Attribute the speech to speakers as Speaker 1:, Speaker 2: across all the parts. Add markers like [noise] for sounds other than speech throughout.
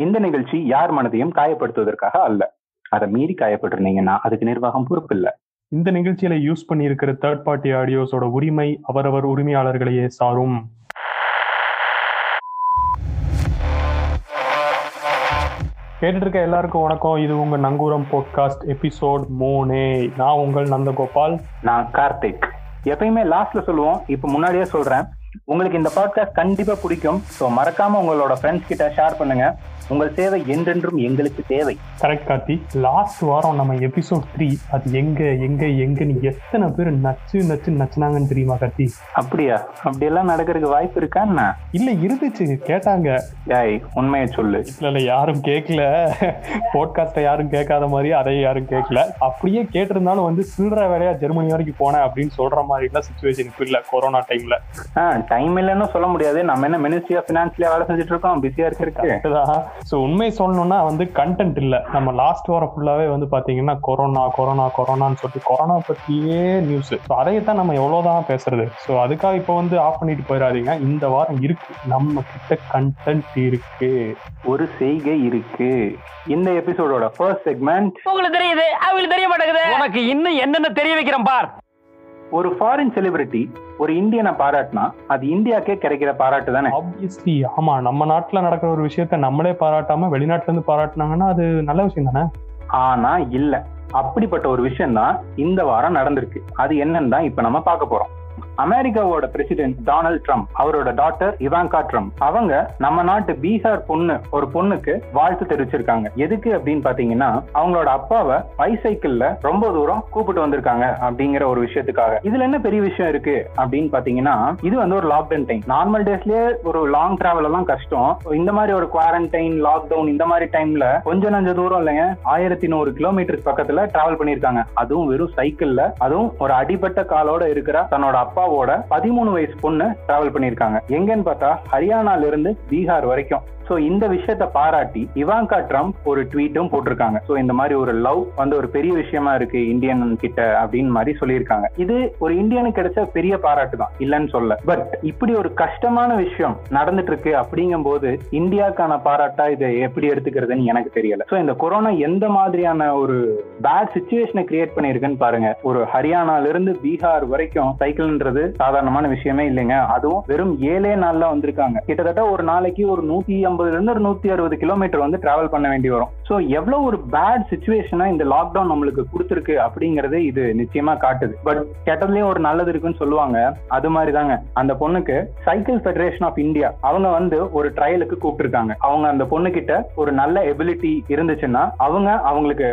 Speaker 1: இந்த நிகழ்ச்சி யார் மனதையும் காயப்படுத்துவதற்காக அல்ல. அதை மீறி காயப்பட்டிருந்தீங்கன்னா அதுக்கு நிர்வாகம் பொறுப்பு இல்ல.
Speaker 2: இந்த நிகழ்ச்சியில யூஸ் பண்ணியிருக்கிற தேர்ட் பார்ட்டி ஆடியோஸோட உரிமை அவரவர் உரிமையாளர்களையே சாரும். கேட்டுட்டு இருக்க எல்லாருக்கும் வணக்கம். இது உங்க நங்கூரம் பாட்காஸ்ட் எபிசோட் மூணு. நான் உங்கள் நந்தகோபால்.
Speaker 1: நான் கார்த்திக். எப்பயுமே லாஸ்ட்ல சொல்லுவோம். இப்ப முன்னாடியே சொல்றேன். உங்களுக்கு இந்த பாட்காஸ்ட் கண்டிப்பா பிடிக்கும். ஸோ மறக்காம உங்களோட ஃப்ரெண்ட்ஸ் கிட்ட ஷேர் பண்ணுங்க. உங்கள் சேவை என்றென்றும் எங்களுக்கு தேவை.
Speaker 2: கரெக்ட் கார்த்தி. லாஸ்ட் வாரம் நம்ம எபிசோட் த்ரீ அது எங்க எங்க எங்கன்னு எத்தனை பேர் நச்சு நச்சு நச்சுனாங்கன்னு தெரியுமா கார்த்தி?
Speaker 1: அப்படியா? அப்படியெல்லாம் நடக்கிறதுக்கு வாய்ப்பு இருக்கா என்ன?
Speaker 2: இல்ல இருந்துச்சு. கேட்டாங்க.
Speaker 1: டேய் உண்மையை சொல்லு.
Speaker 2: இல்ல இல்ல யாரும் கேட்கல. போட்காஸ்ட யாரும் கேட்காத மாதிரி அதையும் யாரும் கேட்கல. அப்படியே கேட்டிருந்தாலும் வந்து சில்லற வேலையா ஜெர்மனி வரைக்கும் போனேன் அப்படின்னு சொல்ற மாதிரி எல்லாம் சுச்சுவேஷன் இப்ப இல்ல கொரோனா டைம்ல
Speaker 1: டைம் இல்லைன்னு சொல்ல முடியாது. நம்ம என்ன மினிஸ்ட்ரி ஆஃப் ஃபினான்ஸ்லயே வேலை செஞ்சுட்டு இருக்கோம்? பிஸியா இருக்கிறதுக்கு.
Speaker 2: ஸோ உண்மை சொல்லணும்னா வந்து கண்டென்ட் இல்ல. நம்ம லாஸ்ட் வாரம் ஃபுல்லாவே வந்து பாத்தீங்கன்னா கொரோனா கொரோனா கொரோனான்னு சொல்லிட்டு கொரோனா பத்தியே நியூஸ் ஸோ அதையே தான் நம்ம எவ்வளவுதான் பேசுறது? ஸோ அதுக்காக இப்போ வந்து ஆஃப் பண்ணிட்டு போயிடாதீங்க. இந்த வாரம் இருக்கு. நம்ம கிட்ட கண்டென்ட் இருக்கு.
Speaker 1: ஒரு செய்கை இருக்கு. இந்த எபிசோடோட ஃபர்ஸ்ட் செக்மெண்ட்
Speaker 3: உங்களுக்கு தெரியுது. அவங்களுக்கு தெரிய மாட்டேங்குது. உனக்கு இன்னும் என்னென்ன தெரிய வைக்கிறேன் பார்.
Speaker 1: ஒரு ஃபாரின் செலிபிரிட்டி ஒரு இந்தியனை பாராட்டினா அது இந்தியாக்கே கிடைக்கிற பாராட்டு தானே?
Speaker 2: ஆப்வியஸ்லி ஆமா நம்ம நாட்டுல நடக்கிற ஒரு விஷயத்த நம்மளே பாராட்டாம வெளிநாட்டுல இருந்து பாராட்டினாங்கன்னா அது நல்ல விஷயம் தானே?
Speaker 1: ஆனா இல்ல. அப்படிப்பட்ட ஒரு விஷயம் தான் இந்த வாரம் நடந்திருக்கு. அது என்னன்னு தான் இப்ப நம்ம பார்க்க போறோம். அமெரிக்காவோட பிரசிடென்ட் டொனால்ட் ட்ரம்ப் அவரோட டாட்டர் இவாங்கா ட்ரம்ப் அவங்க நம்ம நாட்டு பீகார் பொண்ணு ஒரு பொண்ணுக்கு வாழ்த்து தெரிவிச்சிருக்காங்க. எதுக்கு அப்படின்னு பாத்தீங்கன்னா அவங்களோட அப்பாவை பைசைக்கிள்ல ரொம்ப தூரம் கூப்பிட்டு வந்திருக்காங்க அப்படிங்கிற ஒரு விஷயத்துக்காக. இதுல என்ன பெரிய விஷயம் இருக்கு அப்படின்னு பாத்தீங்கன்னா இது வந்து ஒரு லாக்டவுன் டைம் நார்மல் டேஸ்லயே ஒரு லாங் டிராவல் எல்லாம் கஷ்டம். இந்த மாதிரி ஒரு குவாரண்டைன் லாக்டவுன் இந்த மாதிரி டைம்ல கொஞ்சம் நஞ்ச தூரம் இல்லைங்க. ஆயிரத்தி நூறு கிலோமீட்டர் பக்கத்துல டிராவல் பண்ணிருக்காங்க அதுவும் வெறும் சைக்கிள்ல அதுவும் ஒரு அடிபட்ட காலோட இருக்கிற தன்னோட அம்மாவோட பதிமூணு வயசு பொண்ணு டிராவல் பண்ணிருக்காங்க எங்கன்னு பார்த்தா ஹரியானால இருந்து பீகார் வரைக்கும். ஸோ இந்த விஷயத்த பாராட்டி இவாங்கா ட்ரம்ப் ஒரு ட்வீட்டும் போட்டிருக்காங்க. ஸோ இந்த மாதிரி ஒரு லவ் வந்து ஒரு பெரிய விஷயமா இருக்கு இந்தியன் கிட்ட அப்படின்னு மாதிரி சொல்லியிருக்காங்க. இது ஒரு இந்தியனுக்கு கிடைச்ச பெரிய பாராட்டு தான் இல்லைன்னு சொல்ல. பட் இப்படி ஒரு கஷ்டமான விஷயம் நடந்துட்டு இருக்கு அப்படிங்கும் போது இந்தியாக்கான பாராட்டா இதை எப்படி எடுத்துக்கிறதுன்னு எனக்கு தெரியல. ஸோ இந்த கொரோனா எந்த மாதிரியான ஒரு பேட் சுச்சுவேஷனை கிரியேட் பண்ணிருக்குன்னு பாருங்க. ஒரு ஹரியானால இருந்து பீகார் வரைக்கும் சைக்கிள்ன்றது சாதாரணமான விஷயமே இல்லைங்க. அதுவும் வெறும் ஏழே நாள்ல வந்திருக்காங்க. கிட்டத்தட்ட ஒரு நாளைக்கு ஒரு நூத்தி ஐம்பதுல இருந்து ஒரு நூத்தி அறுபது கிலோமீட்டர் வந்து டிராவல் பண்ண வேண்டி வரும். சோ எவ்வளவு ஒரு பேட் சுச்சுவேஷனா இந்த லாக்டவுன் நம்மளுக்கு கொடுத்துருக்கு அப்படிங்கறது இது நிச்சயமா காட்டுது. பட் கெட்டதுலயும் ஒரு நல்லது இருக்குன்னு சொல்லுவாங்க. அது மாதிரி தாங்க அந்த பொண்ணுக்கு சைக்கிள் ஃபெடரேஷன் ஆஃப் இந்தியா அவங்க வந்து ஒரு ட்ரையலுக்கு கூப்பிட்டுருக்காங்க. அவங்க அந்த பொண்ணு கிட்ட ஒரு நல்ல எபிலிட்டி இருந்துச்சுன்னா அவங்க அவங்களுக்கு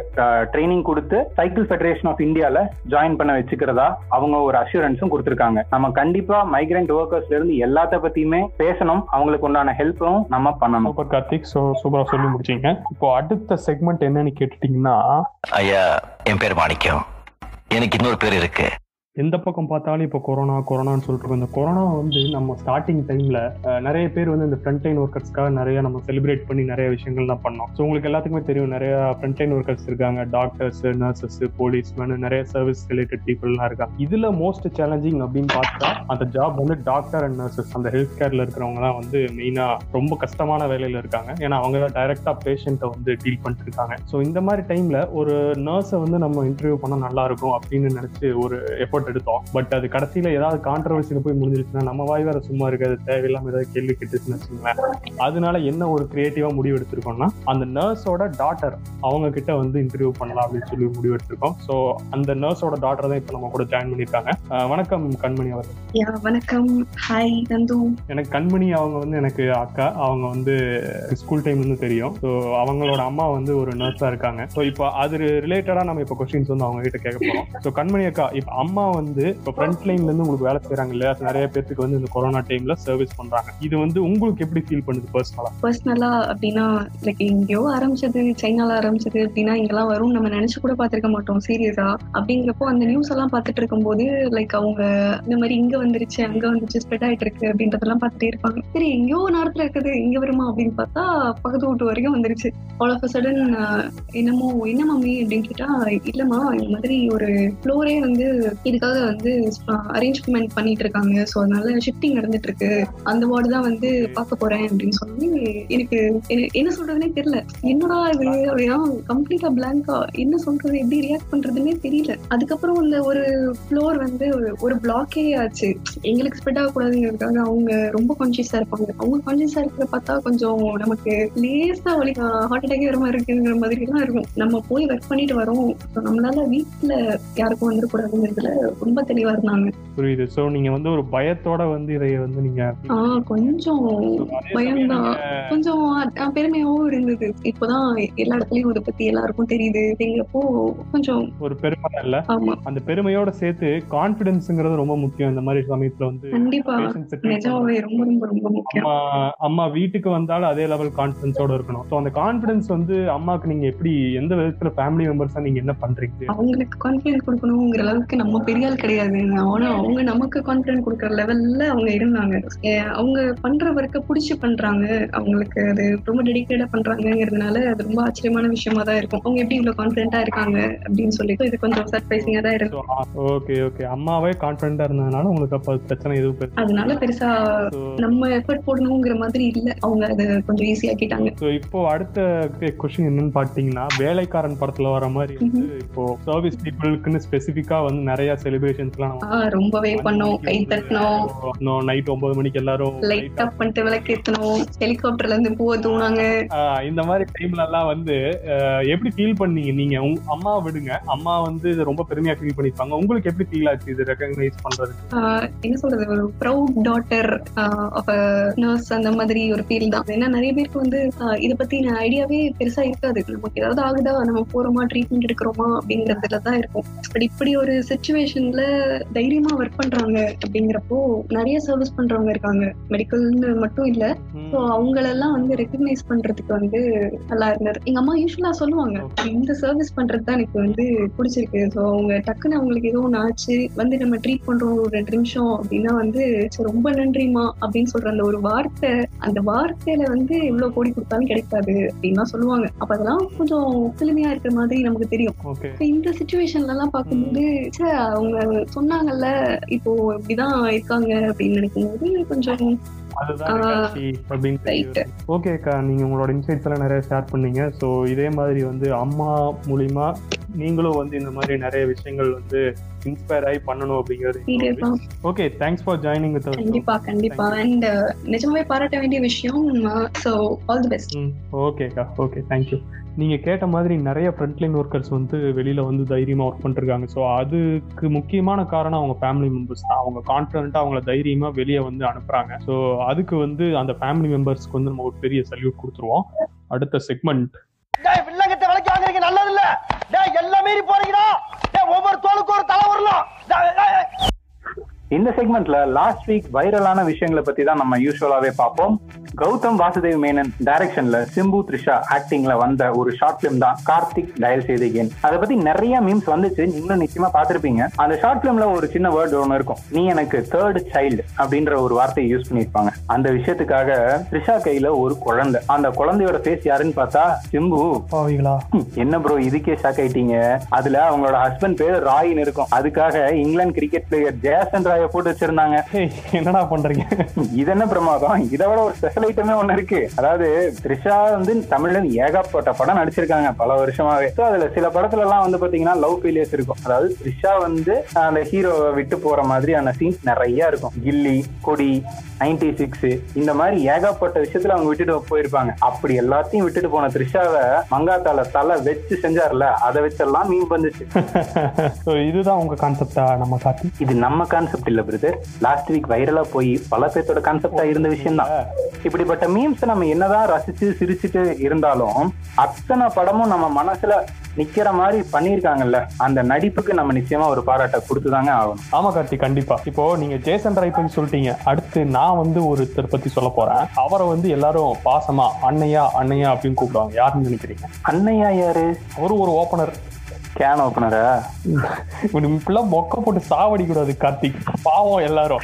Speaker 1: ட்ரைனிங் கொடுத்து சைக்கிள் ஃபெடரேஷன் ஆஃப் இந்தியால ஜாயின் பண்ண வச்சுக்கிறதா அவங்க ஒரு அஷூரன்ஸும் கொடுத்துருக்காங்க. நம்ம கண்டிப்பா மைக்ரெண்ட் ஒர்க்கர்ஸ்ல இருந்து எல்லாத்த பத்தியுமே பேசணும். அவங்களுக்கு உண்டான ஹெல்ப்பும் நம்ம பண்ணணும்.
Speaker 2: சூப்பர் கார்த்திக் ஸோ சூப்பரா சொல்லி முடிச்சீங்க. இப்போ அடுத்த செக்மெண்ட் என்னன்னு கேட்டுட்டீங்கன்னா
Speaker 4: ஐயா என் பேர் மாணிக்கம். எனக்கு இன்னொரு பேர் இருக்கு.
Speaker 2: எந்த பக்கம் பார்த்தாலும் இப்போ கொரோனா கொரோனான்னு சொல்லிட்டு இருக்கோம் இந்த கொரோனா வந்து நம்ம ஸ்டார்டிங் டைம்ல நிறைய பேர் வந்து இந்த ஃப்ரண்ட் லைன் ஒர்க்கர்ஸ்க்காக நிறைய நம்ம செலிப்ரேட் பண்ணி நிறைய விஷயங்கள்லாம் பண்ணோம். ஸோ உங்களுக்கு எல்லாத்துக்குமே தெரியும் நிறைய ஃப்ரண்ட் லைன் ஒர்க்கர்ஸ் இருக்காங்க டாக்டர்ஸ் நர்சஸ் போலீஸ்மேன் நிறைய சர்வீஸ் ரிலேட்டட் பீப்புள்லாம் இருக்காங்க. இதுல மோஸ்ட் சேலஞ்சிங் அப்படின்னு பார்த்தா அந்த ஜாப் வந்து டாக்டர் அண்ட் நர்சஸ் அந்த ஹெல்த் கேர்ல இருக்கிறவங்க தான் வந்து மெயினா ரொம்ப கஷ்டமான வேலையில இருக்காங்க. ஏன்னா அவங்க தான் டைரக்டா பேஷண்ட்டை வந்து டீல் பண்ணிட்டு இருக்காங்க. ஸோ இந்த மாதிரி டைம்ல ஒரு நர்ஸை வந்து நம்ம இன்டர்வியூ பண்ண நல்லா இருக்கும் அப்படின்னு நினைச்சு ஒரு எஃபர்ட் எடுத்தோம். பட் அது கடைசியில ஏதாவது கான்ட்ரவர்சியில் போய் முடிஞ்சிருச்சுன்னா நம்ம வாய் வேற சும்மா இருக்காது. தேவையில்லாம ஏதாவது கேள்வி கேட்டுச்சுன்னு வச்சுக்கோங்களேன். அதனால என்ன ஒரு கிரியேட்டிவா முடிவு எடுத்திருக்கோம்னா அந்த நர்ஸோட டாட்டர் அவங்க கிட்ட வந்து இன்டர்வியூ பண்ணலாம் அப்படின்னு சொல்லி முடிவு எடுத்திருக்கோம். ஸோ அந்த நர்ஸோட டாட்டர் தான் இப்போ நம்ம கூட ஜாயின் பண்ணியிருக்காங்க. வணக்கம் கண்மணி அவர்
Speaker 5: வணக்கம். ஹாய் நந்து.
Speaker 2: எனக்கு கண்மணி அவங்க வந்து எனக்கு அக்கா. அவங்க வந்து ஸ்கூல் டைம்ல இருந்து தெரியும். ஸோ அவங்களோட அம்மா வந்து ஒரு நர்ஸா இருக்காங்க. ஸோ இப்போ அது ரிலேட்டடா நம்ம இப்போ கொஸ்டின்ஸ் வந்து அவங்க கிட்ட கேட்க போறோம். ஸோ கண்மணி அக்கா இப்போ அம்மா வந்து இப்போ ஃப்ரண்ட் லைன்ல இருந்து உங்களுக்கு வேலை செய்யறாங்க இல்லையா? நிறைய பேருக்கு வந்து இந்த கொரோனா டைம்ல சர்வீஸ் பண்றாங்க. இது வந்து உங்களுக்கு எப்படி ஃபீல் பண்ணுது பர்சனலா
Speaker 5: பர்சனலா அப்படின்னா லைக் எங்கேயோ ஆரம்பிச்சது சைனால ஆரம்பிச்சது அப்படின்னா இங்கெல்லாம் வரும் நம்ம நினைச்சு கூட பார்த்திருக்க மாட்டோம் சீரியஸா அப்படிங்கிறப்போ அந்த நியூஸ் எல்லாம் பார்த்துட்டு இருக்கும்போது லைக் அவங்க இந்த மாதிரி இங்க வந்துருச்சு அங்க வந்துருச்சு ஸ்ப்ரெட் ஆயிட்டு இருக்கு அப்படின்றதெல்லாம் பார்த்துட்டே இருப்பாங்க. சரி எங்கேயோ நேரத்துல இருக்குது இங்க வருமா அப்படின்னு பார்த்தா பக்கத்து வீட்டு வரைக்கும் வந்துருச்சு. ஆல் ஆஃப் சடன் என்னமோ என்ன மம்மி? அப்படின்னு கேட்டா இல்லம்மா இந்த மாதிரி ஒரு ஃப்ளோரே வந்து இதுக்காக அதுக்காக வந்து அரேஞ்ச்மெண்ட் பண்ணிட்டு இருக்காங்க ஸோ அதனால ஷிஃப்டிங் நடந்துட்டு இருக்கு அந்த வார்டு தான் வந்து பார்க்க போறேன் அப்படின்னு சொல்லி எனக்கு என்ன சொல்றதுனே தெரியல. என்னடா இது? அப்படின்னா கம்ப்ளீட்டா பிளாங்கா என்ன சொல்றது? எப்படி ரியாக்ட் பண்றதுன்னே தெரியல. அதுக்கப்புறம் இந்த ஒரு ஃப்ளோர் வந்து ஒரு- பிளாக்கே ஆச்சு. எங்களுக்கு ஸ்ப்ரெட் ஆகக்கூடாதுங்கிறதுக்காக அவங்க ரொம்ப கான்சியஸா இருப்பாங்க. அவங்க கான்சியஸா இருக்கிற பார்த்தா கொஞ்சம் நமக்கு லேசா வலி ஹார்ட் அட்டாக்கே வர மாதிரி இருக்குங்கிற மாதிரி எல்லாம் இருக்கும். நம்ம போய் ஒர்க் பண்ணிட்டு வரோம். நம்மளால வீட்டுல யாருக்கும் வந்துடக்கூடாதுங்கிறதுல ரொம்ப தெளிவா இருந்தாங்க.
Speaker 2: புரியுது. சோ நீங்க வந்து ஒரு பயத்தோட வந்து இதை வந்து நீங்க
Speaker 5: கொஞ்சம் பயம்தான். கொஞ்சம் பெருமையாவும் இருந்தது. இப்போதான் எல்லா இடத்துலயும் இதை பத்தி எல்லாருக்கும் தெரியுது. அப்படிங்கிறப்போ கொஞ்சம்
Speaker 2: ஒரு பெருமை இல்ல.
Speaker 5: ஆமா.
Speaker 2: அந்த பெருமையோட சேர்த்து கான்பிடன்ஸ்ங்கிறது ரொம்ப முக்கியம். இந்த மாதிரி சமயத்துல வந்து
Speaker 5: கண்டிப்பா. நிஜமாவே ரொம்ப ரொம்ப ரொம்ப முக்கியம்.
Speaker 2: அம்மா வீட்டுக்கு வந்தாலும் அதே லெவல் கான்பிடன்ஸோட இருக்கணும். ஸோ அந்த கான்பிடன்ஸ் வந்து அம்மாக்கு நீங்க எப்படி எந்த விதத்துல ஃபேமிலி மெம்பர்ஸா நீங்க என்ன பண்றீங்க?
Speaker 5: அவங்களுக்கு கான்பிடன்ஸ் கொடுக்கணுங்கிற அளவுக்கு நம்ம பெரிய ஆள் கிடையாது. ஆனா அவங்க நமக்கு கான்பிடன்ஸ் கொடுக்கற லெவல்ல அவங்க இருந்தாங்க. அவங்க பண்ற ஒர்க்கை பிடிச்சி பண்றாங்க. அவங்களுக்கு அது ரொம்ப டெடிக்கேட்டா பண்றாங்கிறதுனால அது ரொம்ப ஆச்சரியமான விஷயமா தான் இருக்கும். அவங்க எப்படி இவ்வளவு கான்பிடண்டா இருக்காங்க அப்படின்னு சொல்லிட்டு இது கொஞ்சம் சர்ப்ரைசிங்கா தான் இருக்கும்
Speaker 2: ஓகே ஓகே அம்மாவே கான்பிடண்டா இருந்ததுனால உங்களுக்கு அப்ப பிரச்சனை எதுவும்
Speaker 5: அதனால பெருசா நம்ம எஃபர்ட் போடணுங்கிற மாதிரி இல்ல. அவங்க அதை கொஞ்சம் ஈஸி ஆக்கிட்டாங்க.
Speaker 2: So இப்போ அடுத்த கொஸ்டின் என்னன்னு பாத்தீங்கன்னா வேலைக்காரன் படத்துல வர மாதிரி வந்து இப்போ சர்வீஸ் பீப்புளுக்குன்னு ஸ்பெசிபிக்கா வந்து நிறைய செலிப்ரேஷன்ஸ் எல்லாம் நம்ம
Speaker 5: ஆஹ் ரொம்பவே பண்ணோம். கை தட்டினோம்.
Speaker 2: நைட் ஒன்பது மணிக்கு எல்லாரும்
Speaker 5: லைட் ஆஃப் பண்ணிட்டு விளக்கு ஏத்தணும் ஹெலிகாப்டர்ல இருந்து பூவை தூணாங்க
Speaker 2: இந்த மாதிரி டைம்ல எல்லாம் வந்து எப்படி ஃபீல் பண்ணீங்க? நீங்க உங்க அம்மா விடுங்க. அம்மா வந்து ரொம்ப பெருமையா ஃபீல் பண்ணிருப்பாங்க உங்களுக்கு எப்படி ஃபீல் ஆச்சு இது ரெகக்னைஸ் பண்றது
Speaker 5: ஆஹ் என்ன சொல்றது? ஒரு ப்ரௌட் டாட்டர் ஆஃப் நர்ஸ் அந்த மாதிரி ஒரு ஃபீல் தான். ஏன்னா நிறைய பேருக்கு வந்து இத பத்தி ஐடியாவே பெருசா இருக்காது. நமக்கு ஏதாவது ஆகுதா? நம்ம போறோமா? ட்ரீட்மெண்ட் எடுக்கிறோமா? அப்படிங்கறதுல தான் இருக்கும். பட் இப்படி ஒரு சுச்சுவேஷன்ல தைரியமா ஒர்க் பண்றாங்க அப்படிங்கிறப்போ நிறைய சர்வீஸ் பண்றவங்க இருக்காங்க. மெடிக்கல்னு மட்டும் இல்ல. ஸோ அவங்களெல்லாம் வந்து ரெக்கக்னைஸ் பண்றதுக்கு வந்து நல்லா இருந்தது. எங்க அம்மா யூஸ்வலா சொல்லுவாங்க இந்த சர்வீஸ் பண்றது தான் எனக்கு வந்து பிடிச்சிருக்கு. ஸோ அவங்க டக்குன்னு அவங்களுக்கு ஏதோ ஒன்று ஆச்சு வந்து நம்ம ட்ரீட் பண்றோம் ஒரு ரெண்டு நிமிஷம் அப்படின்னா வந்து "சரி, ரொம்ப நன்றிமா அப்படின்னு சொல்ற அந்த ஒரு வார்த்தை அந்த வார்த்தையில வந்து எவ்வளவு கோடி கொடுத்தாலும் கிடைக்காது அப்படின்னு சொல்லுவாங்க. அப்ப அதெல்லாம் கொஞ்சம் சிலுமையா இருக்கிற மாதிரி நமக்கு தெரியும். இந்த சுச்சுவேஷன்ல எல்லாம் பார்க்கும்போது ச்சே, அவங்க சொன்னாங்கல்ல இப்போ இப்படிதான் இருக்காங்க அப்படின்னு கொஞ்சம்
Speaker 2: அப்படின்னு
Speaker 5: right.
Speaker 2: தெரியும் ஓகேக்கா நீங்க உங்களோட இன்சைட்ஸ் எல்லாம் நிறைய ஷேர் பண்ணீங்க ஸோ இதே மாதிரி வந்து அம்மா மூலியமா நீங்களும் வந்து இந்த மாதிரி நிறைய விஷயங்கள் வந்து இன்ஸ்பயர் ஆகி பண்ணணும் அப்படிங்கிறது okay thanks for joining with
Speaker 5: கண்டிப்பா கண்டிப்பா. அண்ட் நிஜமாவே பாராட்ட வேண்டிய விஷயம் ஸோ ஆல் தி பெஸ்ட்
Speaker 2: ம் ஓகேக்கா ஓகே தேங்க்யூ நீங்க கேட்ட மாதிரி நிறைய ஃப்ரண்ட்லைன் ஒர்க்கர்ஸ் வந்து வெளியில வந்து தைரியமா ஒர்க் பண்ணிருக்காங்க. ஸோ அதுக்கு முக்கியமான காரணம் அவங்க ஃபேமிலி மெம்பர்ஸ் தான். அவங்க கான்ஃபிடென்ட்டா அவங்கள தைரியமா வெளியே வந்து அனுப்புறாங்க. ஸோ அதுக்கு வந்து அந்த ஃபேமிலி மெம்பர்ஸ்க்கு வந்து நம்ம ஒரு பெரிய சல்யூட் கொடுத்துருவோம். அடுத்த செக்மெண்ட்
Speaker 3: நல்லது இல்ல? டேய் எல்லாம் மீறி போறீங்கடா. டேய் ஒவ்வொரு தோலுக்கு ஒரு தலை வரலாம்
Speaker 1: இந்த செக்மெண்ட்ல லாஸ்ட் வீக் வைரலான விஷயங்களை பத்தி தான் நம்ம யூஸ்வலாவே பார்ப்போம். கௌதம் வாசுதேவ் மேனன் டைரக்ஷன்ல சிம்பு த்ரிஷா ஆக்டிங்ல வந்த ஒரு ஷார்ட் பிலிம் தான் கார்த்திக் டயல் செய்தேன் அதை பத்தி நிறைய மீம்ஸ் வந்துச்சு. நீங்களும் நிச்சயமா பார்த்திருப்பீங்க. அந்த ஷார்ட் பிலிம்ல ஒரு சின்ன வேர்டு ஒன்று இருக்கும். நீ எனக்கு தேர்ட் சைல்டு அப்படின்ற ஒரு வார்த்தையை யூஸ் பண்ணிருப்பாங்க அந்த விஷயத்துக்காக த்ரிஷா கையில ஒரு குழந்தை. அந்த குழந்தையோட ஃபேஸ் யாருன்னு பார்த்தா சிம்பு. என்ன ப்ரோ இதுக்கே ஷாக் ஆயிட்டீங்க. அதுல அவங்களோட ஹஸ்பண்ட் பேர் ராயின் இருக்கும். அதுக்காக இங்கிலாந்து கிரிக்கெட் பிளேயர் ஜெயசன் ராயை போட்டு வச்சிருந்தாங்க.
Speaker 2: என்னடா பண்றீங்க?
Speaker 1: இது என்ன பிரமாதம்? இதை விட ஒரு ஸ்பெஷல் ஐட்டமே ஒண்ணு இருக்கு. அதாவது த்ரிஷா வந்து தமிழ்ல ஏகப்பட்ட படம் நடிச்சிருக்காங்க பல வருஷமாவே. So, அதுல சில படத்துல எல்லாம் வந்து பாத்தீங்கன்னா லவ் ஃபெயிலியர்ஸ் இருக்கும். அதாவது த்ரிஷா வந்து அந்த ஹீரோவை விட்டு போற மாதிரியான சீன்ஸ் நிறைய இருக்கும். கில்லி கொடி நைன்டி சிக்ஸ் இந்த மாதிரி ஏகப்பட்ட விஷயத்துல அவங்க விட்டுட்டு போயிருப்பாங்க. அப்படி எல்லாத்தையும் விட்டுட்டு போன த்ரிஷாவை மங்காத்தால தலை வச்சு செஞ்சார்ல அதை வச்செல்லாம் மீன் வந்துச்சு. [laughs]
Speaker 2: ஸோ இதுதான் உங்க கான்செப்டா நம்ம காட்டி?
Speaker 1: இது நம்ம கான்செப்ட் இல்ல பிரதர் லாஸ்ட் வீக் வைரலா போய் பல பேர்த்தோட கான்செப்டா இருந்த விஷயம் தான் இப்படிப்பட்ட மீம்ஸ் நம்ம என்னதான் ரசிச்சு சிரிச்சுட்டு இருந்தாலும் அத்தனை படமும் நம்ம மனசுல நிக்கிற மாதிரி பண்ணியிருக்காங்கல்ல அந்த நடிப்புக்கு நம்ம நிச்சயமா ஒரு பாராட்டை கொடுத்துதாங்க ஆகணும்.
Speaker 2: ஆமா கார்த்தி கண்டிப்பா. இப்போ நீங்க ஜேசன் ராய் பத்தி சொல்லிட்டீங்க. அடுத்து நான் வந்து ஒருத்தர் பத்தி சொல்ல போறேன். அவரை வந்து எல்லாரும் பாசமா அண்ணையா அண்ணையா அப்படின்னு கூப்பிடுவாங்க. யாருன்னு நினைக்கிறீங்க?
Speaker 1: அண்ணையா யாரு?
Speaker 2: அவரு ஒரு ஓப்பனர்.
Speaker 1: கேன் ஓப்பனரா இப்படி
Speaker 2: இப்படிலாம் மொக்க போட்டு சாவடி கூடாது கார்த்திக். பாவம் எல்லாரும்.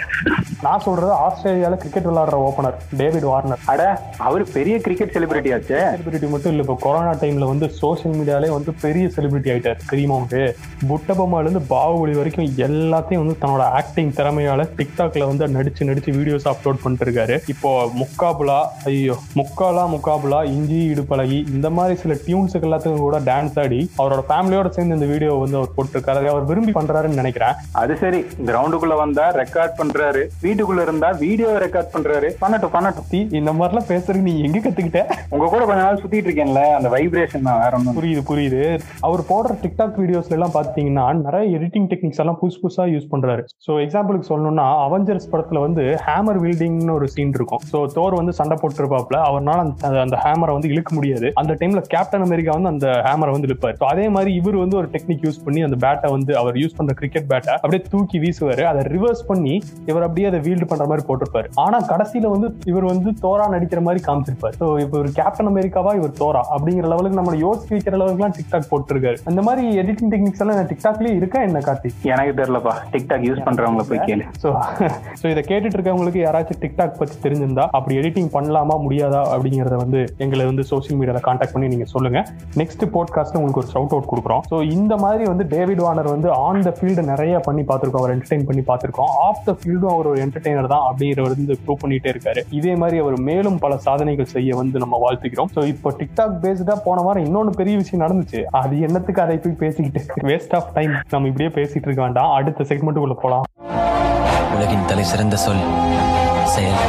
Speaker 2: நான் சொல்றது ஆஸ்திரேலியால கிரிக்கெட் விளையாடுற ஓபனர் டேவிட் வார்னர்
Speaker 1: அட அவர் பெரிய கிரிக்கெட் செலிபிரிட்டி ஆச்சே.
Speaker 2: செலிபிரிட்டி மட்டும் இல்ல இப்போ கொரோனா டைம்ல வந்து சோஷியல் மீடியாலே வந்து பெரிய செலிபிரிட்டி ஆயிட்டார் தெரியுமா உங்களுக்கு புட்டபொம்மால இருந்து பாகுபலி வரைக்கும் எல்லாத்தையும் வந்து தன்னோட ஆக்டிங் திறமையால டிக்டாக்ல வந்து நடிச்சு நடிச்சு வீடியோஸ் அப்லோட் பண்ணிட்டு இருக்காரு இப்போ முக்காபுலா ஐயோ முக்காலா முக்காபுலா இஞ்சி இடுப்பழகி இந்த மாதிரி சில டியூன்ஸுக்கு எல்லாத்துக்கும் கூட டான்ஸ் ஆடி அவரோட ஃபேமிலியோட சேர்ந்து இந்த வீடியோ வந்து அவர் போட்டிருக்காரு. அவர் விரும்பி பண்றாருன்னு நினைக்கிறேன்.
Speaker 1: அது சரி கிரவுண்டுக்குள்ள வந்தா ரெக்கார்ட் பண்றாரு. வீட்டுக்குள்ள இருந்தா வீடியோ ரெக்கார்ட் பண்றாரு. பண்ணட்டும் பண்ணட்டும்.
Speaker 2: தி, இந்த மாதிரிலாம் பேசுறதுக்கு நீ எங்க கத்துக்கிட்ட?
Speaker 1: உங்க கூட கொஞ்ச நாள் சுத்திட்டு இருக்கேன்ல அந்த வைப்ரேஷன் தான் வேற ஒன்றும்
Speaker 2: புரியுது புரியுது. அவர் போடுற டிக்டாக் வீடியோஸ்ல எல்லாம் பாத்தீங்கன்னா நிறைய எடிட்டிங் டெக்னிக்ஸ் எல்லாம் புதுசு புதுசா யூஸ் பண்றாரு. சோ எக்ஸாம்பிளுக்கு சொல்லணும்னா அவெஞ்சர்ஸ் படத்துல வந்து ஹேமர் வீல்டிங்னு ஒரு சீன் இருக்கும். சோ தோர் வந்து சண்டை போட்டுருப்பாப்ல அவர்னால அந்த அந்த ஹேமரை வந்து இழுக்க முடியாது. அந்த டைம்ல கேப்டன் அமெரிக்கா வந்து அந்த ஹேமரை வந்து இழுப்பாரு. So அதே மாதிரி இவர் வந்து ஒரு டெக்னிக் யூஸ் பண்ணி அந்த பேட்டை வந்து அவர் யூஸ் பண்ற கிரிக்கெட் பேட்டை அப்படியே தூக்கி வீசுவாரு. அதை ரிவர்ஸ் பண்ணி இவர் அப்படியே அதை வீல்டு பண்ற மாதிரி போட்டிருப்பாரு. ஆனா கடைசியில வந்து இவர் வந்து தோரா நடிக்கிற மாதிரி காமிச்சிருப்பாரு. ஸோ இப்போ ஒரு கேப்டன் அமெரிக்காவா இவர் தோரா அப்படிங்கிற லெவலுக்கு நம்ம யோசிக்க வைக்கிற லெவலுக்குலாம் டிக்டாக் போட்டிருக்காரு. அந்த மாதிரி எடிட்டிங் டெக்னிக்ஸ் எல்லாம் டிக்டாக்லயே இருக்கா என்ன கார்த்தி?
Speaker 1: எனக்கு தெரியலப்பா. டிக்டாக் யூஸ் பண்றவங்கள போய் கேளு.
Speaker 2: ஸோ ஸோ [laughs] இதை கேட்டுட்டு இருக்கவங்களுக்கு யாராச்சும் டிக்டாக் பத்தி தெரிஞ்சிருந்தா அப்படி எடிட்டிங் பண்ணலாமா முடியாதா அப்படிங்கறத வந்து எங்களை வந்து சோஷியல் மீடியால காண்டாக்ட் பண்ணி நீங்க சொல்லுங்க. நெக்ஸ்ட் போட்காஸ்ட்ல உங்களுக்கு ஒரு ஷவுட் அவுட் கொடுக்குறோம். ஸோ இந்த மாதிரி வந்து டேவிட் வார்னர் வந்து ஆன் த ஃபீல்டு நிறைய பண்ணி பார்த்திருக்கோம். அவர் என்டர்டைன் பண்ணி பார்த்திருக்கோம். ஆஃப் த ஃபீல்டும் அவர் ஒரு என்டர்டைனர் தான் அப்படிங்கிற வந்து ப்ரூவ் பண்ணிட்டே இருக்காரு. இதே மாதிரி அவர் மேலும் பல சாதனைகள் செய்ய வந்து நம்ம வாழ்த்துக்கிறோம் ஸோ இப்போ டிக்டாக் பேஸ்டா போன வாரம் இன்னொன்னு பெரிய விஷயம் நடந்துச்சு. அது என்னத்துக்கு அதை போய் பேசிக்கிட்டு வேஸ்ட் ஆஃப் டைம் நம்ம இப்படியே பேசிட்டு இருக்க வேண்டாம். அடுத்த செக்மெண்ட்டுக்குள்ள போலாம்.
Speaker 6: உலகின் தலை சிறந்த சொல் செயல்.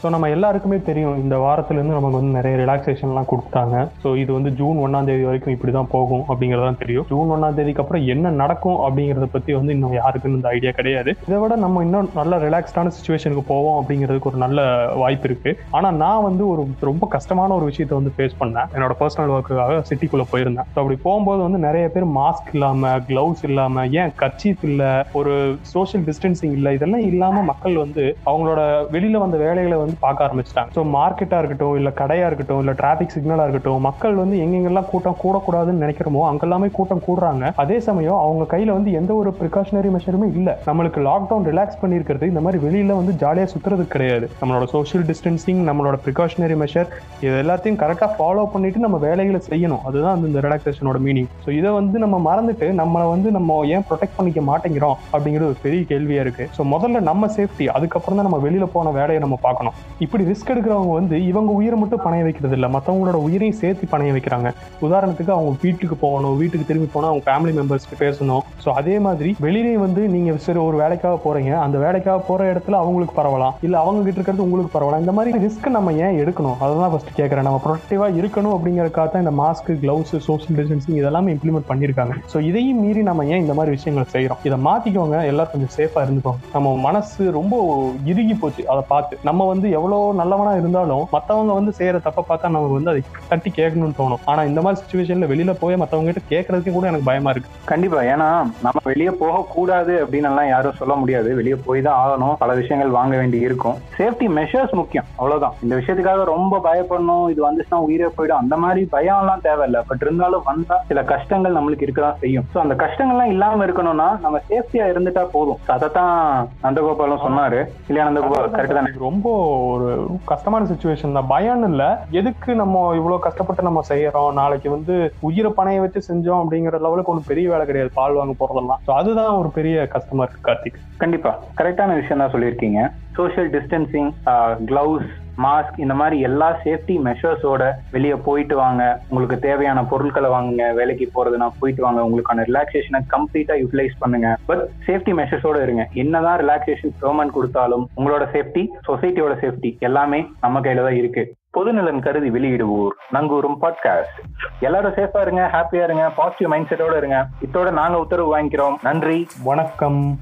Speaker 2: ஸோ நம்ம எல்லாருக்குமே தெரியும் இந்த வாரத்துலேருந்து நமக்கு வந்து நிறைய ரிலாக்ஸேஷன்லாம் கொடுத்தாங்க. ஸோ இது வந்து ஜூன் ஒன்றாம் தேதி வரைக்கும் இப்படி தான் போகும் அப்படிங்கிறதான் தெரியும். ஜூன் ஒன்றாம் தேதிக்கு அப்புறம் என்ன நடக்கும் அப்படிங்கிறத பற்றி வந்து இன்னும் யாருக்கும் இந்த ஐடியா கிடையாது. இதை விட நம்ம இன்னும் நல்ல ரிலாக்ஸ்டான சுச்சுவேஷனுக்கு போவோம் அப்படிங்கிறதுக்கு ஒரு நல்ல வாய்ப்பு இருக்குது ஆனால் நான் வந்து ஒரு ரொம்ப கஷ்டமான ஒரு விஷயத்தை வந்து ஃபேஸ் பண்ணேன். என்னோட பர்சனல் ஒர்க்குக்காக சிட்டிக்குள்ளே போயிருந்தேன். ஸோ அப்படி போகும்போது வந்து நிறைய பேர் மாஸ்க் இல்லாமல் க்ளவுஸ் இல்லாமல் ஏன் கர்ச்சீஃப் இல்லை ஒரு சோஷியல் டிஸ்டன்சிங் இல்லை இதெல்லாம் இல்லாமல் மக்கள் வந்து அவங்களோட வெளியில் வந்த வேலைகளை வந்து பார்க்க ஆரம்பிச்சிட்டாங்க. ஸோ மார்க்கெட்டாக இருக்கட்டும் இல்லை கடையாக இருக்கட்டும் இல்லை டிராஃபிக் சிக்னலாக இருக்கட்டும் மக்கள் வந்து எங்கெங்கெல்லாம் கூட்டம் கூடக்கூடாதுன்னு நினைக்கிறோமோ அங்கெல்லாமே கூட்டம் கூடுறாங்க. அதே சமயம் அவங்க கையில் வந்து எந்த ஒரு ப்ரிகாஷனரி மெஷருமே இல்லை. நம்மளுக்கு லாக்டவுன் ரிலாக்ஸ் பண்ணியிருக்கிறது இந்த மாதிரி வெளியில் வந்து ஜாலியாக சுற்றுறது கிடையாது. நம்மளோட சோஷியல் டிஸ்டன்சிங் நம்மளோட ப்ரிகாஷனரி மெஷர் இது எல்லாத்தையும் கரெக்டாக ஃபாலோ பண்ணிட்டு நம்ம வேலைகளை செய்யணும். அதுதான் வந்து இந்த ரிலாக்ஸேஷனோட மீனிங் ஸோ இதை வந்து நம்ம மறந்துட்டு நம்மளை வந்து நம்ம ஏன் ப்ரொடெக்ட் பண்ணிக்க மாட்டேங்கிறோம் அப்படிங்கிறது ஒரு பெரிய கேள்வியாக இருக்குது ஸோ முதல்ல நம்ம சேஃப்டி அதுக்கப்புறம் தான் நம்ம வெளியில் போன வேலையை நம்ம பார்க்கணும். இப்படி ரிஸ்க் எடுக்கிறவங்க வந்து இவங்க உயிரை மட்டும் பணைய வைக்கிறது இல்லை. மற்றவங்களோட உயிரையும் சேர்த்து பணைய வைக்கிறாங்க. உதாரணத்துக்கு அவங்க வீட்டுக்கு போகணும் வீட்டுக்கு திரும்பி போனால் அவங்க ஃபேமிலி மெம்பர்ஸ்க்கு பேசணும் ஸோ அதே மாதிரி வெளியிலேயும் வந்து நீங்கள் சரி ஒரு வேலைக்காக போகிறீங்க அந்த வேலைக்காக போகிற இடத்துல அவங்களுக்கு பரவலாம். இல்லை அவங்க கிட்ட இருக்கிறது உங்களுக்கு பரவலாம். இந்த மாதிரி ரிஸ்க் நம்ம ஏன் எடுக்கணும்? அதான் ஃபஸ்ட்டு கேட்குறேன் நம்ம ப்ரொடக்டிவாக இருக்கணும் அப்படிங்கிறக்காக தான் இந்த மாஸ்க் க்ளவுஸ் சோஷியல் டிஸ்டன்சிங் இதெல்லாமே இம்ப்ளிமெண்ட் பண்ணியிருக்காங்க. ஸோ இதையும் மீறி நம்ம ஏன் இந்த மாதிரி விஷயங்களை செய்கிறோம் இதை மாற்றிக்கோங்க எல்லாரும் கொஞ்சம் சேஃபாக இருந்துக்கோங்க. நம்ம மனசு ரொம்ப இறுகி போச்சு. அதை பார்த்து நம்ம வந்து எவ்வளோ நல்லவனா இருந்தாலும் மத்தவங்க வந்து செய்யற தப்பை பார்த்தா நமக்கு வந்து அதை தட்டி கேட்கணும்னு தோணும். ஆனா இந்த மாதிரி சுச்சுவேஷன்ல வெளியில போய் மத்தவங்க கிட்ட கேட்கறதுக்கு கூட எனக்கு பயமா இருக்கு.
Speaker 1: கண்டிப்பா. ஏன்னா நம்ம வெளியே போக கூடாது அப்படின்னு எல்லாம் யாரும் சொல்ல முடியாது. வெளியே போய் தான் ஆகணும். பல விஷயங்கள் வாங்க வேண்டி இருக்கும். சேஃப்டி மெஷர்ஸ் முக்கியம். அவ்வளவுதான். இந்த விஷயத்துக்காக ரொம்ப பயப்படணும். இது வந்துச்சுன்னா உயிரே போயிடும். அந்த மாதிரி பயம் எல்லாம் தேவையில்லை. பட் இருந்தாலும் வந்தா சில கஷ்டங்கள் நம்மளுக்கு இருக்கதான் செய்யும். ஸோ அந்த கஷ்டங்கள்லாம் இல்லாம இருக்கணும்னா நம்ம சேஃப்டியா இருந்துட்டா போதும். So அதைத்தான் நந்தகோபாலும் சொன்னாரு. இல்லையா நந்தகோபால்? கரெக்ட் தானே?
Speaker 2: ரொம்ப ஒரு கஷ்டமான சுச்சுவேஷன் தான். பயம்னு இல்லை. எதுக்கு நம்ம இவ்வளோ கஷ்டப்பட்டு நம்ம செய்யறோம்? நாளைக்கு வந்து உயிரை பணைய வச்சு செஞ்சோம் அப்படிங்கிற லெவலுக்கு ஒன்றும் பெரிய வேலை கிடையாது. பால் வாங்க போறதெல்லாம். ஸோ அதுதான் ஒரு பெரிய கஷ்டமா இருக்கு கார்த்திக்.
Speaker 1: கண்டிப்பா. கரெக்டான விஷயம் தான் சொல்லியிருக்கீங்க. சோஷியல் டிஸ்டன்சிங் கிளவுஸ் மாஸ்க் இந்த மாதிரி எல்லா சேஃப்டி மெஷர்ஸோட வெளியே போயிட்டு வாங்க. உங்களுக்கு தேவையான பொருட்களை வாங்குங்க. வேலைக்கு போறதுனா போயிட்டு வாங்க. உங்களுக்கான ரிலாக்ஸேஷனை கம்ப்ளீட்டா யூட்டிலைஸ் பண்ணுங்க. பட் சேஃப்டி மெஷர்ஸோட இருங்க. என்னதான் ரிலாக்ஸேஷன் கவர்மெண்ட் கொடுத்தாலும் உங்களோட சேஃப்டி சொசைட்டியோட சேஃப்டி எல்லாமே நம்ம கையில தான் இருக்கு. பொதுநலன் கருதி வெளியிடுவோர் நங்கூரும் பாட்காஸ்ட் எல்லாரும் சேஃபா இருங்க ஹாப்பியா இருங்க பாசிட்டிவ் மைண்ட் செட்டோட இருங்க. இத்தோட நாங்க உத்தரவு வாங்கிக்கிறோம். நன்றி
Speaker 2: வணக்கம்.